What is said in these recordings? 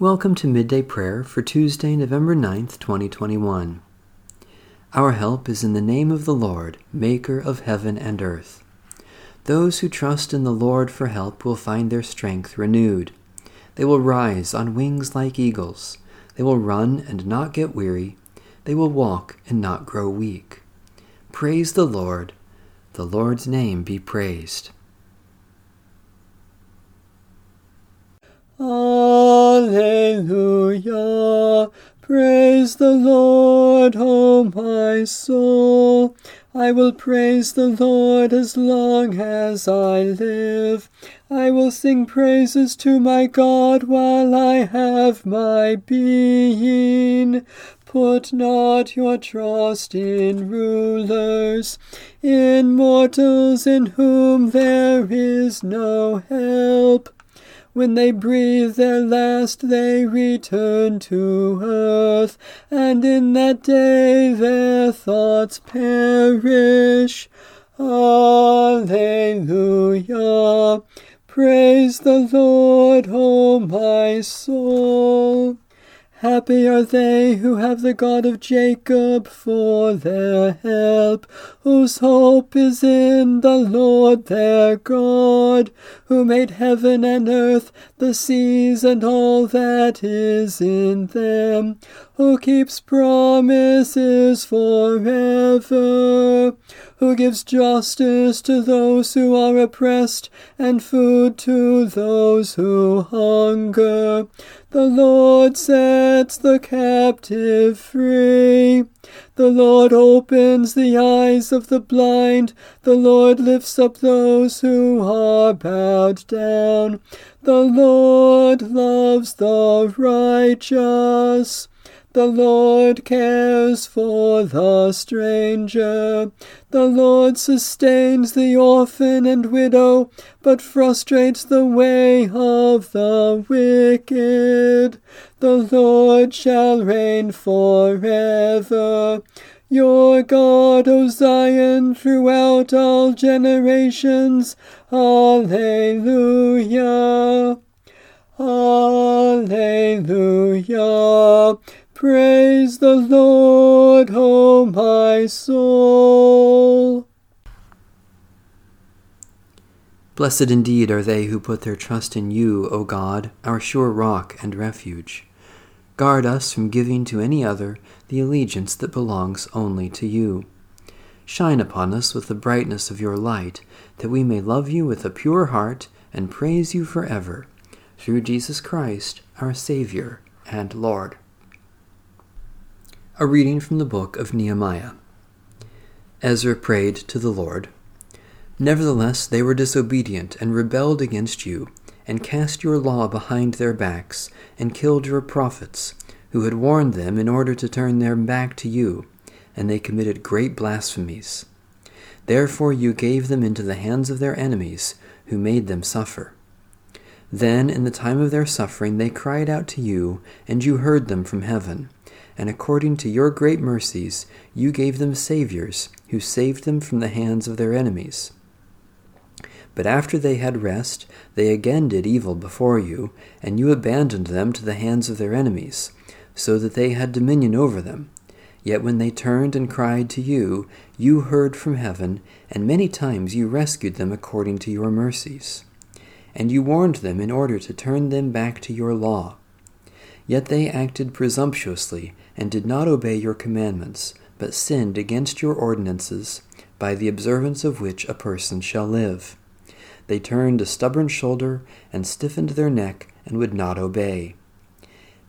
Welcome to Midday Prayer for Tuesday, November 9th, 2021. Our help is in the name of the Lord, Maker of heaven and earth. Those who trust in the Lord for help will find their strength renewed. They will rise on wings like eagles. They will run and not get weary. They will walk and not grow weak. Praise the Lord. The Lord's name be praised. Alleluia. Soul. I will praise the Lord as long as I live. I will sing praises to my God while I have my being. Put not your trust in rulers, in mortals in whom there is no help. When they breathe their last, they return to earth, and in that day their thoughts perish. Alleluia. Praise the Lord, O my soul. Happy are they who have the God of Jacob for their help, whose hope is in the Lord their God, who made heaven and earth, the seas and all that is in them, who keeps promises forever, who gives justice to those who are oppressed, and food to those who hunger. The Lord sets the captive free. The Lord opens the eyes of the blind. The Lord lifts up those who are bowed down. The Lord loves the righteous. The Lord cares for the stranger. The Lord sustains the orphan and widow, but frustrates the way of the wicked. The Lord shall reign forever. Your God, O Zion, throughout all generations. Alleluia. Alleluia. Praise the Lord, O my soul. Blessed indeed are they who put their trust in you, O God, our sure rock and refuge. Guard us from giving to any other the allegiance that belongs only to you. Shine upon us with the brightness of your light, that we may love you with a pure heart and praise you forever. Through Jesus Christ, our Savior and Lord. A reading from the book of Nehemiah. Ezra prayed to the Lord. Nevertheless, they were disobedient and rebelled against you, and cast your law behind their backs, and killed your prophets, who had warned them in order to turn their back to you, and they committed great blasphemies. Therefore you gave them into the hands of their enemies, who made them suffer. Then, in the time of their suffering, they cried out to you, and you heard them from heaven and according to your great mercies, you gave them saviors, who saved them from the hands of their enemies. But after they had rest, they again did evil before you, and you abandoned them to the hands of their enemies, so that they had dominion over them. Yet when they turned and cried to you, you heard from heaven, and many times you rescued them according to your mercies. And you warned them in order to turn them back to your law. Yet they acted presumptuously and did not obey your commandments, but sinned against your ordinances, by the observance of which a person shall live. They turned a stubborn shoulder and stiffened their neck and would not obey.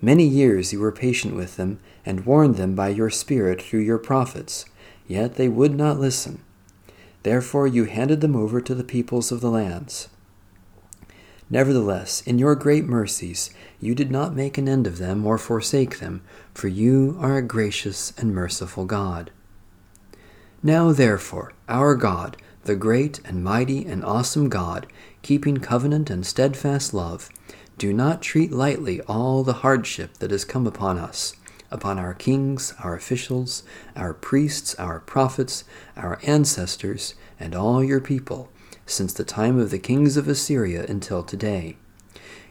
Many years you were patient with them and warned them by your Spirit through your prophets, yet they would not listen. Therefore you handed them over to the peoples of the lands. Nevertheless, in your great mercies, you did not make an end of them or forsake them, for you are a gracious and merciful God. Now, therefore, our God, the great and mighty and awesome God, keeping covenant and steadfast love, do not treat lightly all the hardship that has come upon us, upon our kings, our officials, our priests, our prophets, our ancestors, and all your people since the time of the kings of Assyria until today.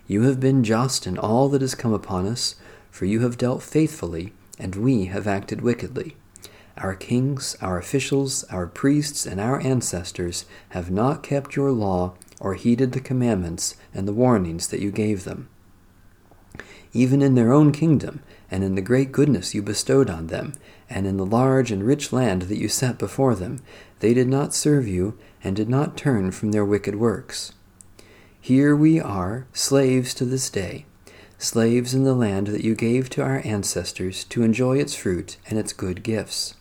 You have been just in all that has come upon us, for you have dealt faithfully, and we have acted wickedly. Our kings, our officials, our priests, and our ancestors have not kept your law or heeded the commandments and the warnings that you gave them. Even in their own kingdom, and in the great goodness you bestowed on them, and in the large and rich land that you set before them, they did not serve you and did not turn from their wicked works. Here we are, slaves to this day, slaves in the land that you gave to our ancestors to enjoy its fruit and its good gifts.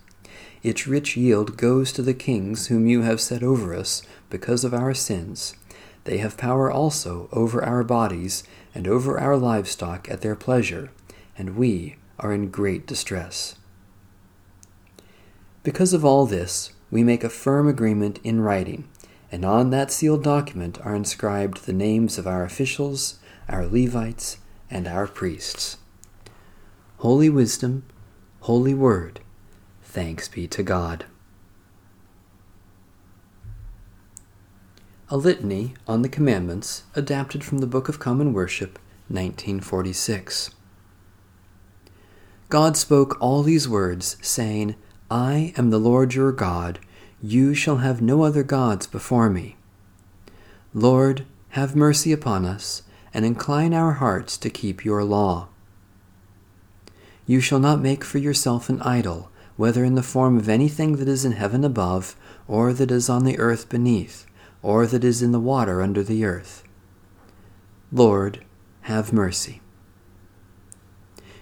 Its rich yield goes to the kings whom you have set over us because of our sins. They have power also over our bodies and over our livestock at their pleasure, and we are in great distress. Because of all this, we make a firm agreement in writing, and on that sealed document are inscribed the names of our officials, our Levites, and our priests. Holy Wisdom, Holy Word, thanks be to God. A litany on the commandments adapted from the Book of Common Worship, 1946. God spoke all these words, saying, I am the Lord your God. You shall have no other gods before me. Lord, have mercy upon us, and incline our hearts to keep your law. You shall not make for yourself an idol, whether in the form of anything that is in heaven above, or that is on the earth beneath, or that is in the water under the earth. Lord, have mercy.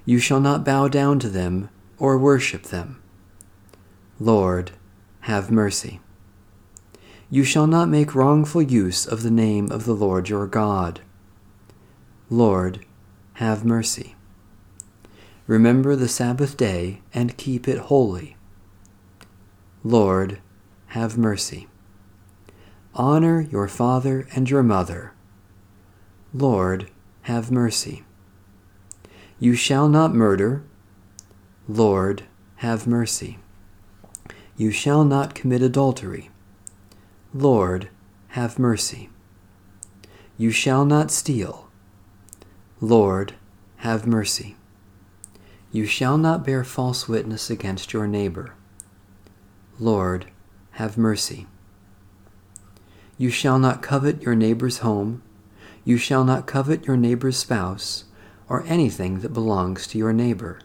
You shall not bow down to them or worship them. Lord, have mercy. You shall not make wrongful use of the name of the Lord your God. Lord, have mercy. Remember the Sabbath day and keep it holy. Lord, have mercy. Honor your father and your mother. Lord, have mercy. You shall not murder. Lord, have mercy. You shall not commit adultery. Lord, have mercy. You shall not steal. Lord, have mercy. You shall not bear false witness against your neighbor. Lord, have mercy. You shall not covet your neighbor's home. You shall not covet your neighbor's spouse or anything that belongs to your neighbor.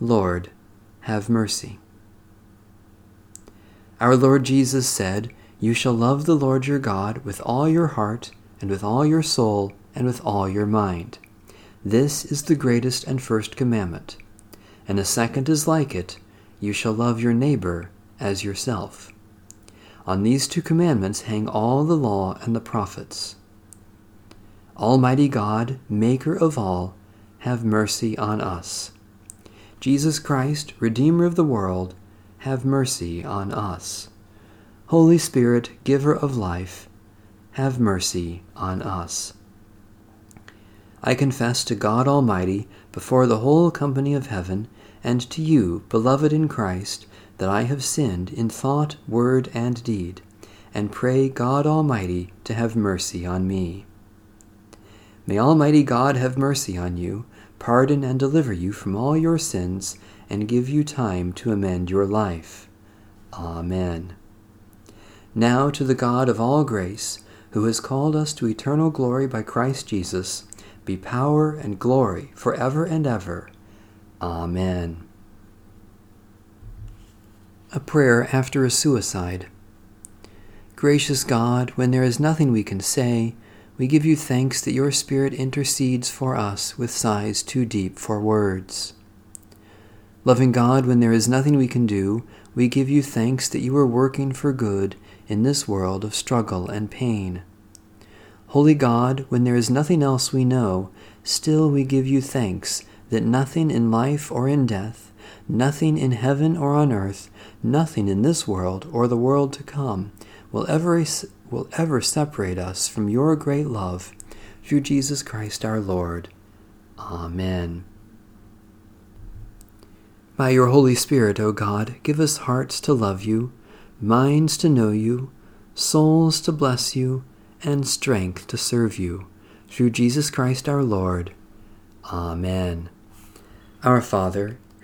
Lord, have mercy. Our Lord Jesus said, You shall love the Lord your God with all your heart, and with all your soul, and with all your mind. This is the greatest and first commandment. And a second is like it You shall love your neighbor as yourself. On these two commandments hang all the law and the prophets. Almighty God, Maker of all, have mercy on us. Jesus Christ, Redeemer of the world, have mercy on us. Holy Spirit, Giver of life, have mercy on us. I confess to God Almighty before the whole company of heaven, and to you, beloved in Christ, that I have sinned in thought, word, and deed, and pray God Almighty to have mercy on me. May Almighty God have mercy on you, pardon and deliver you from all your sins, and give you time to amend your life. Amen. Now to the God of all grace, who has called us to eternal glory by Christ Jesus, be power and glory for ever and ever. Amen. A prayer after a suicide. Gracious God, when there is nothing we can say, we give you thanks that your Spirit intercedes for us with sighs too deep for words. Loving God, when there is nothing we can do, we give you thanks that you are working for good in this world of struggle and pain. Holy God, when there is nothing else we know, still we give you thanks that nothing in life or in death, nothing in heaven or on earth, nothing in this world or the world to come, will ever will ever separate us from your great love through Jesus Christ our Lord. Amen. By your Holy Spirit, O God, give us hearts to love you, minds to know you, souls to bless you, and strength to serve you, through Jesus Christ our Lord. Amen. Our Father,